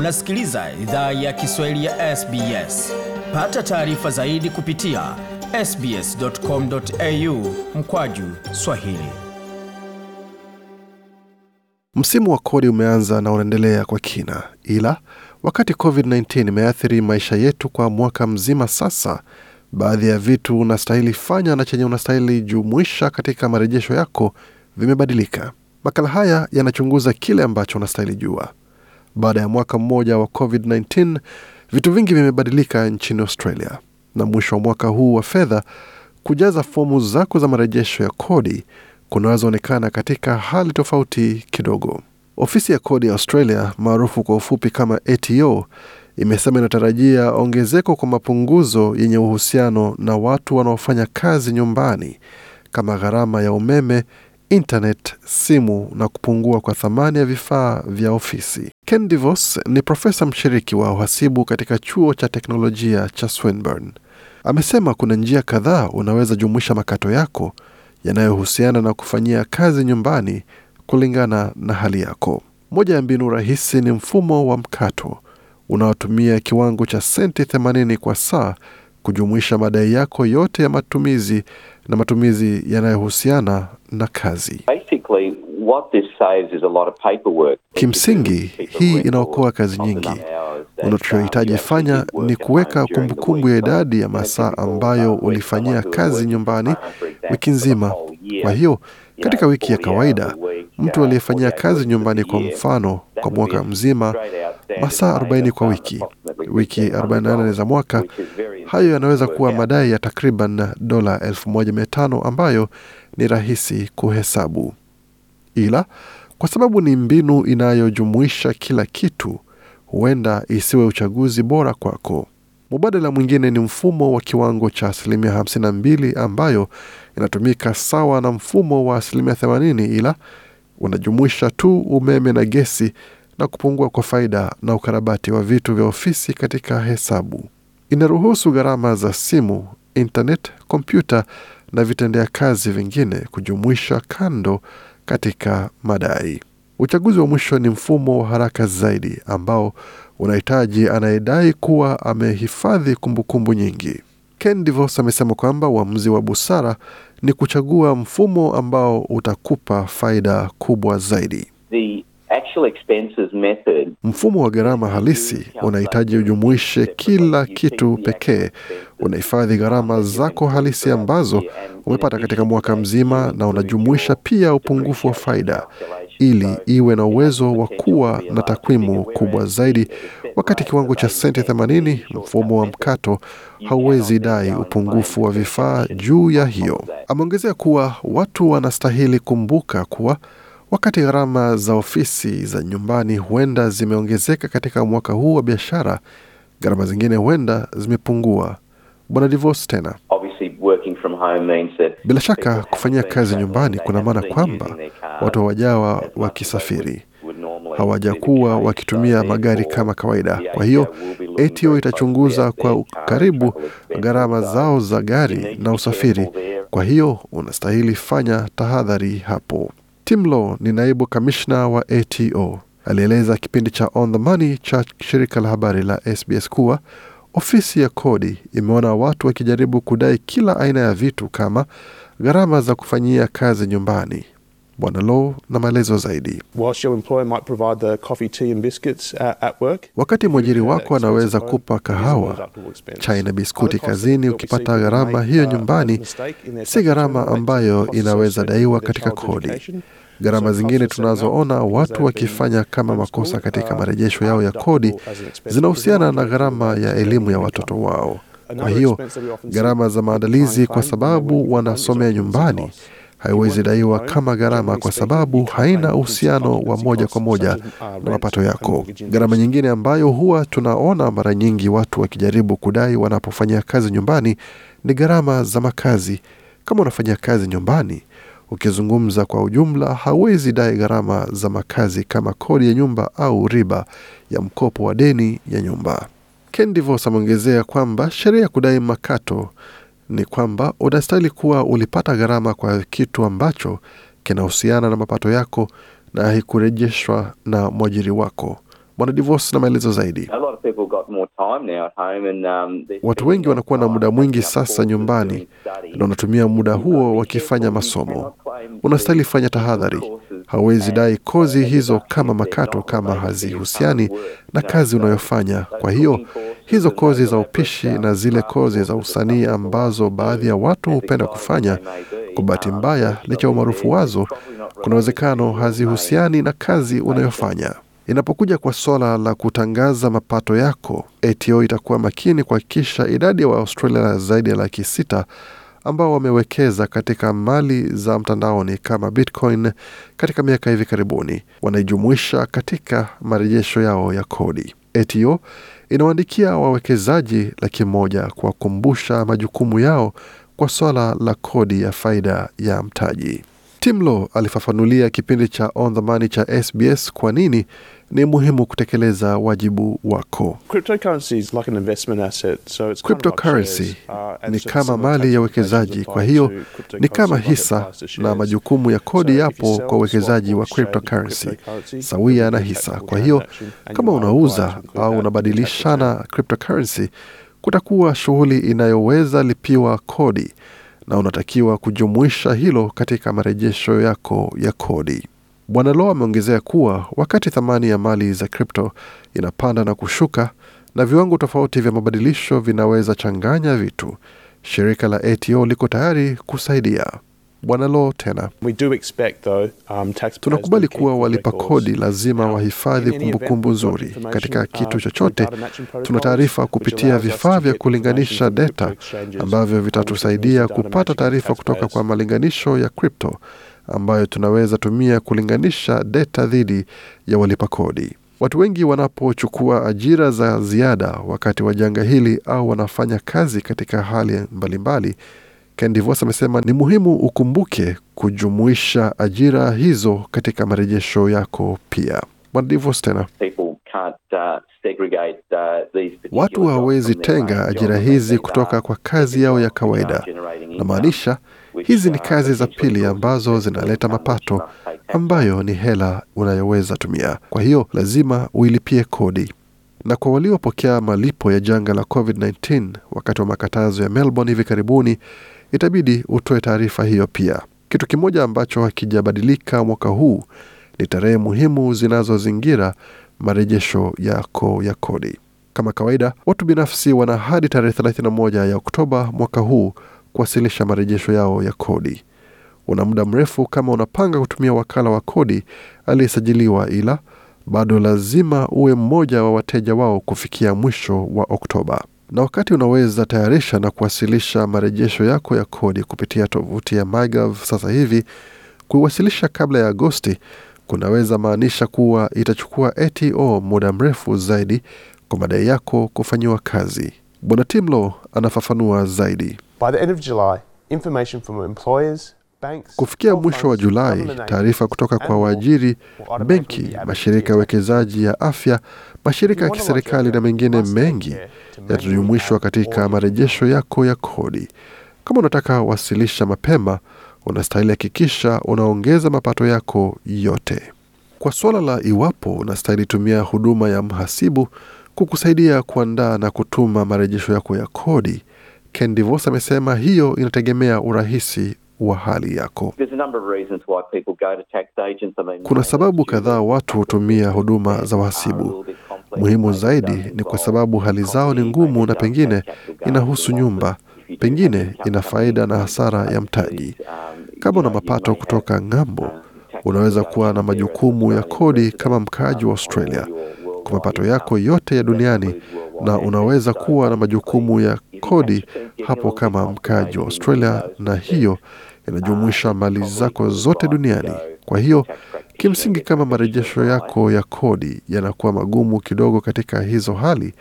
Unasikiliza idhaa ya Kiswahili ya SBS. Pata taarifa zaidi kupitia sbs.com.au mkwaju swahili. Msimu wa kodi umeanza na unaendelea kwa kina, ila wakati COVID-19 imeathiri maisha yetu kwa mwaka mzima sasa, baadhi ya vitu unastahili fanya na chenye unastahili jumuisha katika marejesho yako vimebadilika. Makala haya yanachunguza kile ambacho unastahili jua. Baada ya mwaka mmoja wa COVID-19, vitu vingi vimebadilika nchini Australia, na mwisho wa mwaka huu wa fedha, kujaza fomu zako za marejesho ya kodi kunazoonekana katika hali tofauti kidogo. Ofisi ya kodi ya Australia maarufu kwa ufupi kama ATO imesema inatarajia ongezeko kwa mapunguzo yenye uhusiano na watu wanaofanya kazi nyumbani kama gharama ya umeme, internet, simu na kupungua kwa thamani ya vifaa vya ofisi. Ken DeVos ni profesa mshiriki wa uhasibu katika chuo cha teknolojia cha Swinburne. Amesema kuna njia kadhaa unaweza jumuisha makato yako yanayohusiana na kufanyia kazi nyumbani kulingana na hali yako. Moja ya mbinu rahisi ni mfumo wa mkato unaotumia kiwango cha senti 80 kwa saa kujumuisha madai yako yote ya matumizi na matumizi yanayohusiana na kazi. What this saves is a lot of paperwork. Kimsingi, hii inaokoa kazi nyingi. Unachohitaji fanya ni kuweka kumbukumbu ya idadi ya masaa ambayo ulifanyia kazi nyumbani wiki nzima. Kwa hiyo katika wiki ya kawaida, mtu aliyefanyia kazi nyumbani, kwa mfano, kwa mwaka mzima, masaa 40 kwa wiki, wiki 48 za mwaka, hayo yanaweza kuwa madai ya takriban dola 1500 ambayo ni rahisi kuhesabu, ila kwa sababu ni mbinu inayojumuisha kila kitu, huenda isiwe uchaguzi bora kwako. Mubadala mwingine ni mfumo wa kiwango cha asilimia 52 ambayo inatumika sawa na mfumo wa asilimia 80 ila unajumuisha tu umeme na gesi na kupungua kwa faida na ukarabati wa vitu vya ofisi katika hesabu. Inaruhusu gharama za simu, internet, kompyuta na vitendea kazi vingine kujumuisha kando katika madai. Uchaguzi wa mwisho ni mfumo wa haraka zaidi ambao unahitaji anayedai kuwa amehifadhi kumbukumbu nyingi. Ken DeVos amesema kwamba uamuzi wa busara ni kuchagua mfumo ambao utakupa faida kubwa zaidi. The Mfumo wa gharama halisi unahitaji ujumuishe kila kitu pekee. Unahifadhi gharama zako halisi ambazo umepata katika mwaka mzima, na unajumuisha pia upungufu wa faida ili iwe na uwezo wa kuwa na takwimu kubwa zaidi. Wakati kiwango cha senti 80, mfumo wa mkato hauwezi dai upungufu wa vifaa juu ya hiyo. Ameongezea kuwa watu wanastahili kumbuka kuwa wakati gharama za ofisi za nyumbani huenda zimeongezeka katika mwaka huu wa biashara, gharama zingine huenda zimepungua. Bwana DeVos tena bila shaka kufanyia kazi nyumbani kuna maana kwamba watu hawajawa wakisafiri, hawajakuwa wakitumia magari kama kawaida. Kwa hiyo ATO itachunguza kwa karibu gharama zao za gari na usafiri. Kwa hiyo unastahili fanya tahadhari hapo. Tim Law ni naibu kamishna wa ATO, alieleza kipindi cha On the Money cha shirika la habari la SBS kuwa ofisi ya kodi imeona watu wakijaribu kudai kila aina ya vitu kama gharama za kufanyia kazi nyumbani. Bwana Law na maelezo zaidi. Uh, Wakati mwajiri wako anaweza kupa kahawa, chai na biskuti kazini, ukipata gharama hiyo nyumbani, si gharama ambayo inaweza daiwa katika kodi. Gharama zingine tunazoona watu wakifanya kama makosa katika marejesho yao ya kodi zinahusiana na gharama ya elimu ya watoto wao. Kwa hiyo gharama za maandalizi, kwa sababu wanasomea nyumbani, haiwezi daiwa kama gharama kwa sababu haina uhusiano wa moja kwa moja na mapato yako. Gharama nyingine ambayo huwa tunaona mara nyingi watu wakijaribu kudai wanapofanyia kazi nyumbani ni gharama za makazi. Kama unafanyia kazi nyumbani, ukizungumza kwa ujumla, hawezi dai gharama za makazi kama kodi ya nyumba au riba ya mkopo wa deni ya nyumba. Ken ameongezea kwamba sheria ya kudai makato ni kwamba unastahili kuwa ulipata gharama kwa kitu ambacho kinahusiana na mapato yako na haikurejeshwa na mwajiri wako. Mwanadivos na maelezo zaidi. Watu wengi wanakuwa na muda mwingi sasa nyumbani na wanatumia muda huo wakifanya masomo. Unastahili fanya tahadhari. Hauwezi dai kozi hizo kama makato kama hazihusiani na kazi unayofanya. Kwa hiyo hizo kozi za upishi na zile kozi za usanii ambazo baadhi ya watu hupenda kufanya, kwa bahati mbaya, licha ya umaarufu wazo, kuna uwezekano hazihusiani na kazi unayofanya. Inapokuja kwa swala la kutangaza mapato yako, ATO itakuwa makini kuhakikisha idadi ya wa Waaustralia zaidi ya laki sita ambao wamewekeza katika mali za mtandaoni kama Bitcoin katika miaka hivi karibuni wanaijumuisha katika marejesho yao ya kodi. ATO inawaandikia wawekezaji laki moja kuwakumbusha majukumu yao kwa swala la kodi ya faida ya mtaji. Tim Law alifafanulia kipindi cha On the Money cha SBS kwa nini ni muhimu kutekeleza wajibu wako. Cryptocurrency ni kama mali ya uwekezaji, kwa hiyo ni kama hisa, na majukumu ya kodi yapo kwa uwekezaji wa cryptocurrency. sawia na hisa. Kwa hiyo kama unauza au unabadilishana cryptocurrency, kutakuwa shughuli inayoweza lipiwa kodi na unatakiwa kujumuisha hilo katika marejesho yako ya kodi. Bwana Lo ameongezea kuwa wakati thamani ya mali za kripto inapanda na kushuka na viwango tofauti vya mabadilisho vinaweza changanya vitu, shirika la ATO liko tayari kusaidia. Bwana Lo tena, um, tunakubali kuwa walipa kodi lazima wahifadhi kumbukumbu nzuri katika kitu chochote. Tuna taarifa kupitia vifaa vya kulinganisha data ambavyo vitatusaidia kupata taarifa kutoka kwa malinganisho ya kripto ambayo tunaweza tumia kulinganisha data dhidi ya walipa kodi. Watu wengi wanapochukua ajira za ziada wakati wa janga hili au wanafanya kazi katika hali mbalimbali, Ken DeVos amesema ni muhimu ukumbuke kujumuisha ajira hizo katika marejesho yako pia. Bwana DeVos tena Watu hawawezi tenga ajira hizi kutoka kwa kazi yao ya kawaida. Namaanisha hizi ni kazi za pili ambazo zinaleta mapato ambayo ni hela unayoweza tumia. Kwa hiyo lazima uilipie kodi. Na kwa waliopokea malipo ya janga la COVID-19 wakati wa makatazo ya Melbourne hivi karibuni, itabidi utoe taarifa hiyo pia. Kitu kimoja ambacho hakijabadilika mwaka huu ni tarehe muhimu zinazozingira marejesho yako ya kodi. Kama kawaida, watu binafsi wana hadi tarehe 31 ya Oktoba mwaka huu kuwasilisha marejesho yao ya kodi. Una muda mrefu kama unapanga kutumia wakala wa kodi aliyesajiliwa, ila bado lazima uwe mmoja wa wateja wao kufikia mwisho wa Oktoba. Na wakati unaweza tayarisha na kuwasilisha marejesho yako ya kodi kupitia tovuti ya MyGov sasa hivi, kuiwasilisha kabla ya Agosti kunaweza maanisha kuwa itachukua ATO muda mrefu zaidi kwa madai yako kufanyiwa kazi. Bwana Timlo anafafanua zaidi. By the end of July, information from employers, Kufikia mwisho wa Julai, taarifa kutoka kwa waajiri, benki, mashirika ya uwekezaji ya afya, mashirika ya kiserikali na mengine mengi yatajumuishwa katika marejesho yako ya kodi. Kama unataka wasilisha mapema, unastahili hakikisha unaongeza mapato yako yote. Kwa suala la iwapo unastahili tumia huduma ya mhasibu kukusaidia kuandaa na kutuma marejesho yako ya kodi, Ken DeVos amesema hiyo inategemea urahisi wa hali yako. Kuna sababu kadhaa watu hutumia huduma za wahasibu. Muhimu zaidi ni kwa sababu hali zao ni ngumu na pengine inahusu nyumba, pengine ina faida na hasara ya mtaji. Kama una mapato kutoka ng'ambo, unaweza kuwa na majukumu ya kodi kama mkaaji wa Australia kwa mapato yako yote ya duniani, na unaweza kuwa na majukumu ya kodi hapo kama mkaaji wa Australia, na hiyo inajumuisha mali zako zote duniani. Kwa hiyo kimsingi, kama marejesho yako ya kodi yanakuwa magumu kidogo katika hizo hali,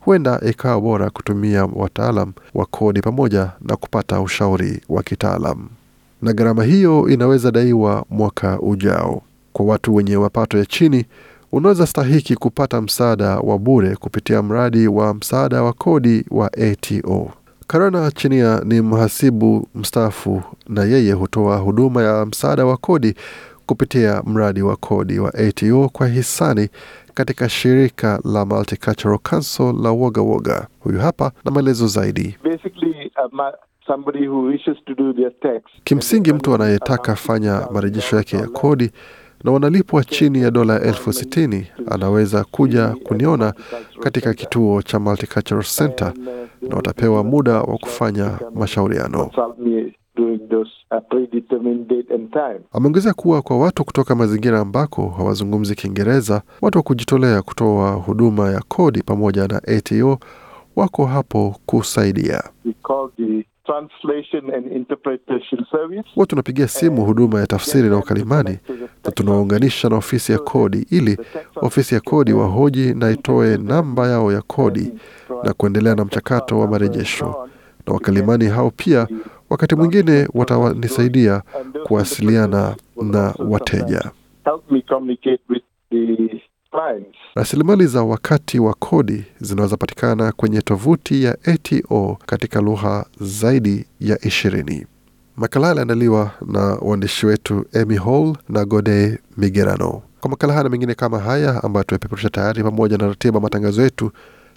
huenda ikawa bora kutumia wataalam wa kodi pamoja na kupata ushauri wa kitaalam, na gharama hiyo inaweza daiwa mwaka ujao. Kwa watu wenye mapato ya chini, unaweza stahiki kupata msaada wa bure kupitia mradi wa msaada wa kodi wa ATO. Karana Chinia ni mhasibu mstaafu na yeye hutoa huduma ya msaada wa kodi kupitia mradi wa kodi wa ATO kwa hisani katika shirika la Multicultural Council la Woga Woga. Huyu hapa na maelezo zaidi. Kimsingi, mtu anayetaka fanya marejesho yake ya kodi na wanalipwa chini ya dola elfu sitini anaweza kuja kuniona katika kituo cha Multicultural Center na watapewa muda wa kufanya mashauriano. Ameongezea kuwa kwa watu kutoka mazingira ambako hawazungumzi Kiingereza, watu wa kujitolea kutoa huduma ya kodi pamoja na ATO wako hapo kusaidia. Huwa tunapigia simu huduma ya tafsiri na ukalimani na tunawaunganisha na ofisi ya kodi ili ofisi ya kodi wahoji na itoe namba yao ya kodi na kuendelea na mchakato wa marejesho. Na wakalimani hao pia wakati mwingine watanisaidia kuwasiliana na wateja. Rasilimali za wakati wa kodi zinaweza patikana kwenye tovuti ya ATO katika lugha zaidi ya ishirini. Makala yaliandaliwa na waandishi wetu Emy Hall na Gode Migerano. Kwa makala haya na mengine kama haya ambayo tumepeperusha tayari, pamoja na ratiba matangazo yetu,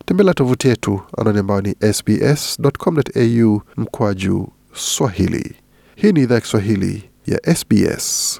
tembelea tovuti yetu anwani ambayo ni sbs.com.au mkwaju Swahili. Hii ni idhaa ya Kiswahili ya SBS.